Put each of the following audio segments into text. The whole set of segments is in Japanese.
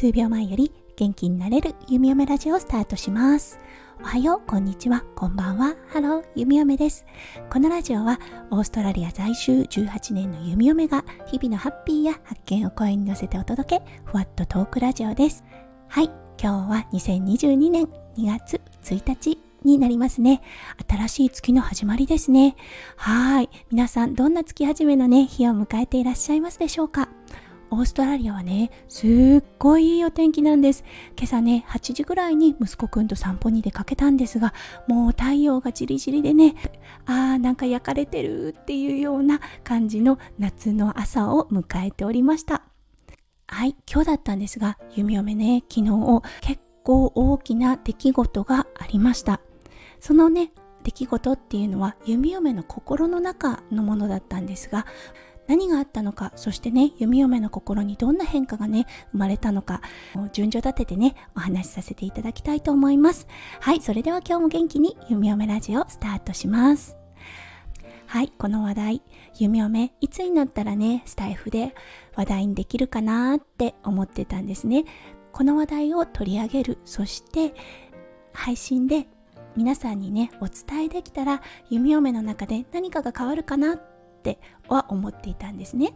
数秒前より元気になれる弓嫁ラジオをスタートします。おはようこんにちは。こんばんは。ハロー弓嫁です。このラジオはオーストラリア在住18年の弓嫁が日々のハッピーや発見を声に乗せてお届けふわっとトークラジオです。はい。今日は2022年2月1日になりますね。新しい月の始まりですね。はい。皆さん、どんな月始めのね、日を迎えていらっしゃいますでしょうか？オーストラリアはね、すっごいいいお天気なんです。今朝ね、8時ぐらいに息子くんと散歩に出かけたんですが、もう太陽がじりじりでね、あーなんか焼かれてるっていうような感じの夏の朝を迎えておりました。はい、今日だったんですが、弓嫁ね、昨日結構大きな出来事がありました。そのね、出来事っていうのは弓嫁の心の中のものだったんですが、何があったのかそしてね弓嫁の心にどんな変化がね生まれたのか順序立ててねお話しさせていただきたいと思います。はいそれでは今日も元気に弓嫁ラジオスタートします。はいこの話題弓嫁いつになったらねスタイフで話題にできるかなって思ってたんですね。この話題を取り上げるそして配信で皆さんにねお伝えできたら弓嫁の中で何かが変わるかなっっては思っていたんですね。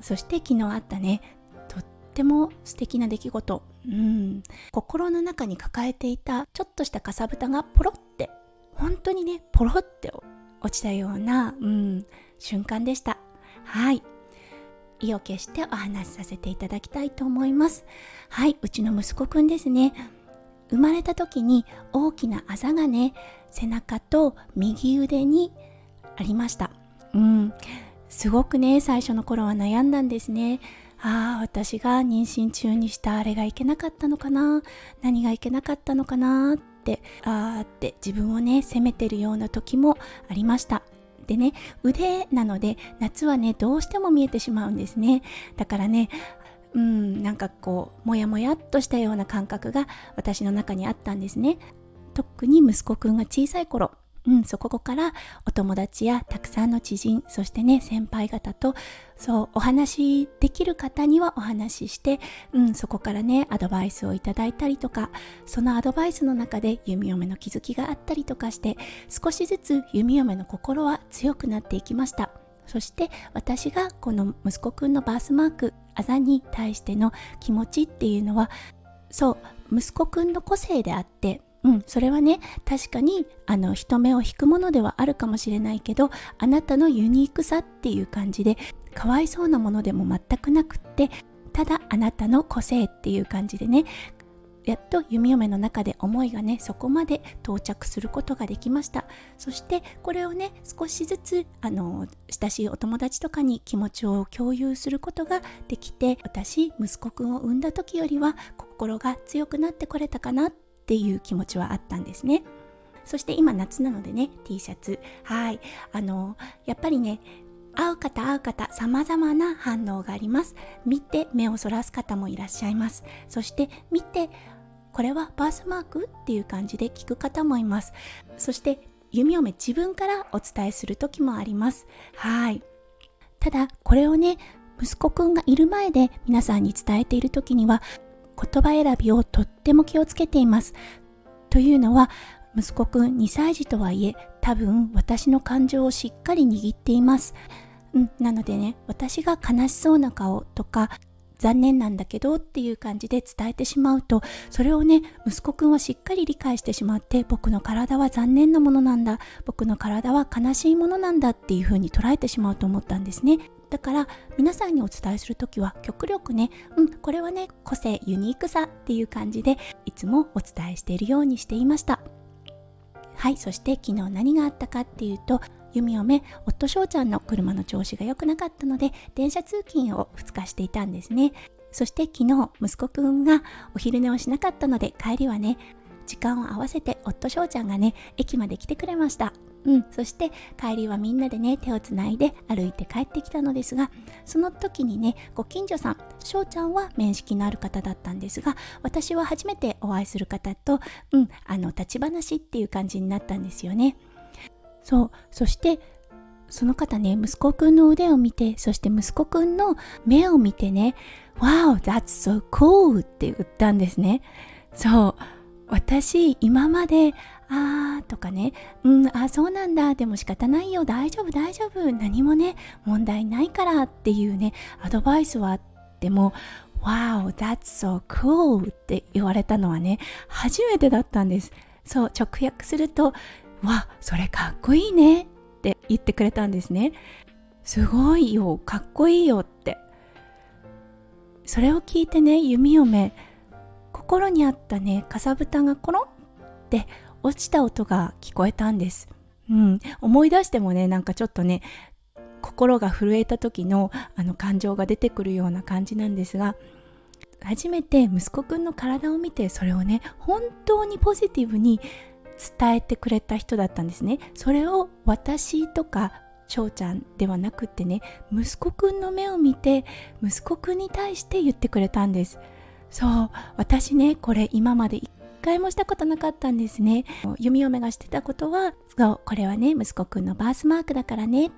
そして昨日あったねとっても素敵な出来事。うん。心の中に抱えていたちょっとしたかさぶたがポロって本当にねポロって落ちたような、うん、瞬間でした。はい。意を決してお話しさせていただきたいと思います。はい。うちの息子くんですね。生まれた時に大きなあざがね背中と右腕にありました。うん。すごくね最初の頃は悩んだんですね。ああ私が妊娠中にしたあれがいけなかったのかな。何がいけなかったのかなってああって自分をね責めてるような時もありました。でね腕なので夏はねどうしても見えてしまうんですね。だからねうんなんかこうモヤモヤっとしたような感覚が私の中にあったんですね。特に息子くんが小さい頃うん、そこからお友達やたくさんの知人そしてね先輩方とそうお話できる方にはお話しして、うん、そこからねアドバイスをいただいたりとかそのアドバイスの中で弓嫁の気づきがあったりとかして少しずつ弓嫁の心は強くなっていきました。そして私がこの息子くんのバースマークあざに対しての気持ちっていうのはそう息子くんの個性であってうん、それはね確かにあの人目を引くものではあるかもしれないけどあなたのユニークさっていう感じでかわいそうなものでも全くなくってただあなたの個性っていう感じでねやっと弓嫁の中で思いがねそこまで到着することができました。そしてこれをね少しずつあの親しいお友達とかに気持ちを共有することができて私息子くんを産んだ時よりは心が強くなってこれたかなってっていう気持ちはあったんですね。そして今夏なのでね T シャツ。はい。あのやっぱりね会う方会う方様々な反応があります。見て目をそらす方もいらっしゃいます。そして見てこれはバースマークっていう感じで聞く方もいます。そして弓嫁自分からお伝えする時もあります。はい。ただこれをね息子くんがいる前で皆さんに伝えている時には言葉選びをとっても気をつけています。というのは息子くん2歳児とはいえ多分私の感情をしっかり握っています。うん、なのでね私が悲しそうな顔とか残念なんだけどっていう感じで伝えてしまうとそれをね息子くんはしっかり理解してしまって僕の体は残念なものなんだ僕の体は悲しいものなんだっていう風に捉えてしまうと思ったんですね。だから皆さんにお伝えする時は極力ねうんこれはね個性ユニークさっていう感じでいつもお伝えしているようにしていました。はいそして昨日何があったかっていうと弓嫁夫翔ちゃんの車の調子が良くなかったので電車通勤を2日していたんですねそして昨日息子くんがお昼寝をしなかったので帰りはね時間を合わせて夫翔ちゃんがね駅まで来てくれましたうん、そして帰りはみんなでね手をつないで歩いて帰ってきたのですがその時にねご近所さん翔ちゃんは面識のある方だったんですが私は初めてお会いする方と、うん、あの立ち話っていう感じになったんですよね。そうそしてその方ね息子くんの腕を見てそして息子くんの目を見てね Wow that's so cool って言ったんですねそう私今まであーとかね、うん、あ、そうなんだ、でも仕方ないよ、大丈夫、大丈夫、何もね、問題ないからっていうね、アドバイスはあっても、Wow, that's so cool って言われたのはね、初めてだったんです。そう、直訳すると、わ、それかっこいいねって言ってくれたんですね。すごいよ、かっこいいよって。それを聞いてね、弓嫁、心にあったね、かさぶたがコロンって落ちた音が聞こえたんです。うん、思い出してもねなんかちょっとね心が震えた時のあの感情が出てくるような感じなんですが初めて息子くんの体を見てそれをね本当にポジティブに伝えてくれた人だったんですね。それを私とか翔ちゃんではなくってね息子くんの目を見て息子くんに対して言ってくれたんです。そう私ねこれ今まで一回もしたことなかったんですね。弓嫁がしてたことはそうこれはね息子くんのバースマークだからね。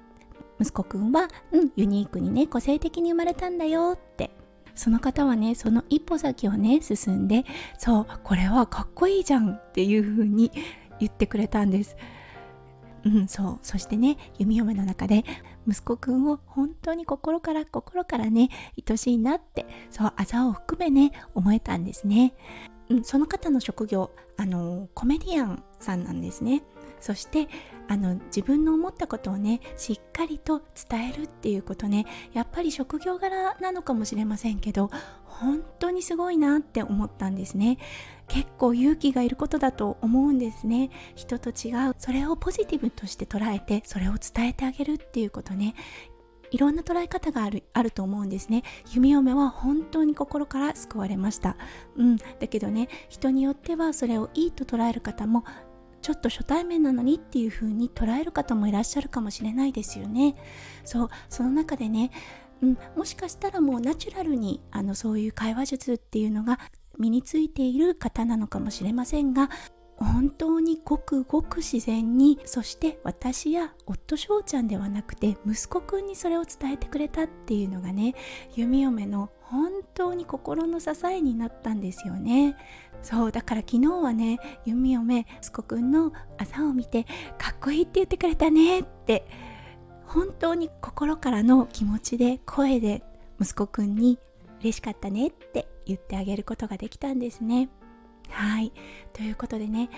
息子くんは、うん、ユニークにね個性的に生まれたんだよって。その方はねその一歩先をね進んでそうこれはかっこいいじゃんっていう風に言ってくれたんです。うんそう。そしてね弓嫁の中で息子くんを本当に心から心からね愛しいなってそうあざを含めね思えたんですね。うん、その方の職業あのコメディアンさんなんですね。そしてあの自分の思ったことをねしっかりと伝えるっていうことね。やっぱり職業柄なのかもしれませんけど本当にすごいなって思ったんですね。結構勇気がいることだと思うんですね。人と違う。それをポジティブとして捉えてそれを伝えてあげるっていうことね。いろんな捉え方があるあると思うんですね。弓嫁は本当に心から救われました。うん。だけどね人によってはそれをいいと捉える方もちょっと初対面なのにっていう風に捉える方もいらっしゃるかもしれないですよね。そうその中でね、うん、もしかしたらもうナチュラルにあのそういう会話術っていうのが身についている方なのかもしれませんが本当にごくごく自然にそして私や夫翔ちゃんではなくて息子くんにそれを伝えてくれたっていうのがね弓嫁の本当に心の支えになったんですよね。そうだから昨日はね弓嫁息子くんの朝を見てかっこいいって言ってくれたねって本当に心からの気持ちで声で息子くんに嬉しかったねって言ってあげることができたんですね。はいということでね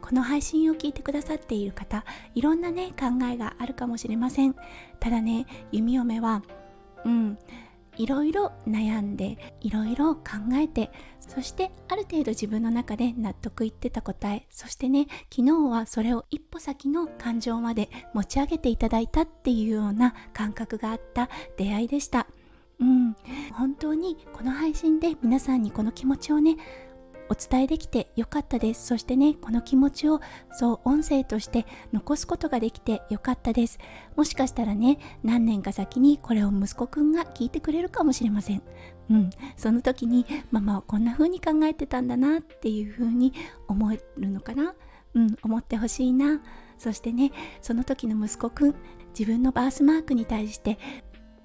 この配信を聞いてくださっている方いろんなね考えがあるかもしれませんただね弓嫁はうんいろいろ悩んでいろいろ考えてそしてある程度自分の中で納得いってた答えそしてね昨日はそれを一歩先の感情まで持ち上げていただいたっていうような感覚があった出会いでした。うん。本当にこの配信で皆さんにこの気持ちをねお伝えできてよかったです。そしてねこの気持ちをそう音声として残すことができてよかったです。もしかしたらね何年か先にこれを息子くんが聞いてくれるかもしれません。うん。その時にママはこんな風に考えてたんだなっていう風に思えるのかな。うん。思ってほしいな。そしてねその時の息子くん自分のバースマークに対して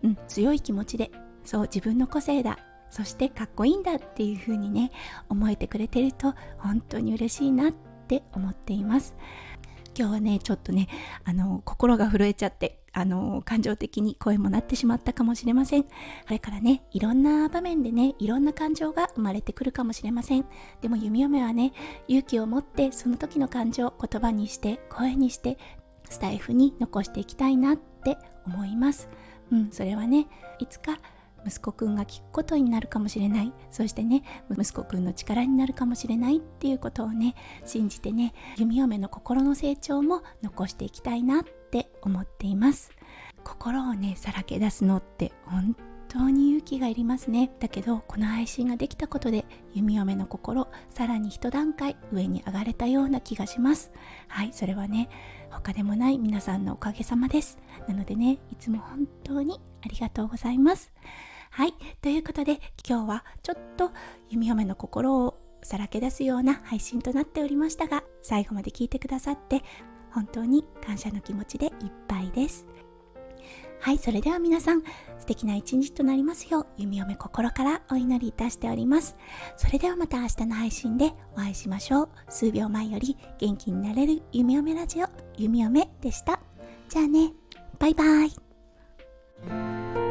うん強い気持ちでそう自分の個性だ。そしてかっこいいんだっていう風にね思えてくれてると本当に嬉しいなって思っています。今日はねちょっとねあの心が震えちゃってあの感情的に声もなってしまったかもしれません。これからねいろんな場面でねいろんな感情が生まれてくるかもしれません。でも弓嫁はね勇気を持ってその時の感情を言葉にして声にしてスタイフに残していきたいなって思います。うんそれはねいつか息子くんが聞くことになるかもしれない。そしてね息子くんの力になるかもしれないっていうことをね信じてね弓嫁の心の成長も残していきたいなって思っています。心をねさらけ出すのって本当に勇気がいりますね。だけどこの配信ができたことで弓嫁の心さらに一段階上に上がれたような気がします。はいそれはね他でもない皆さんのおかげさまです。なのでねいつも本当にありがとうございます。はい。ということで、今日はちょっと弓嫁の心をさらけ出すような配信となっておりましたが、最後まで聞いてくださって、本当に感謝の気持ちでいっぱいです。はい。それでは皆さん素敵な一日となりますよう弓嫁心からお祈りいたしております。それではまた明日の配信でお会いしましょう。数秒前より元気になれる弓嫁ラジオ弓嫁でした。じゃあね。バイバイ。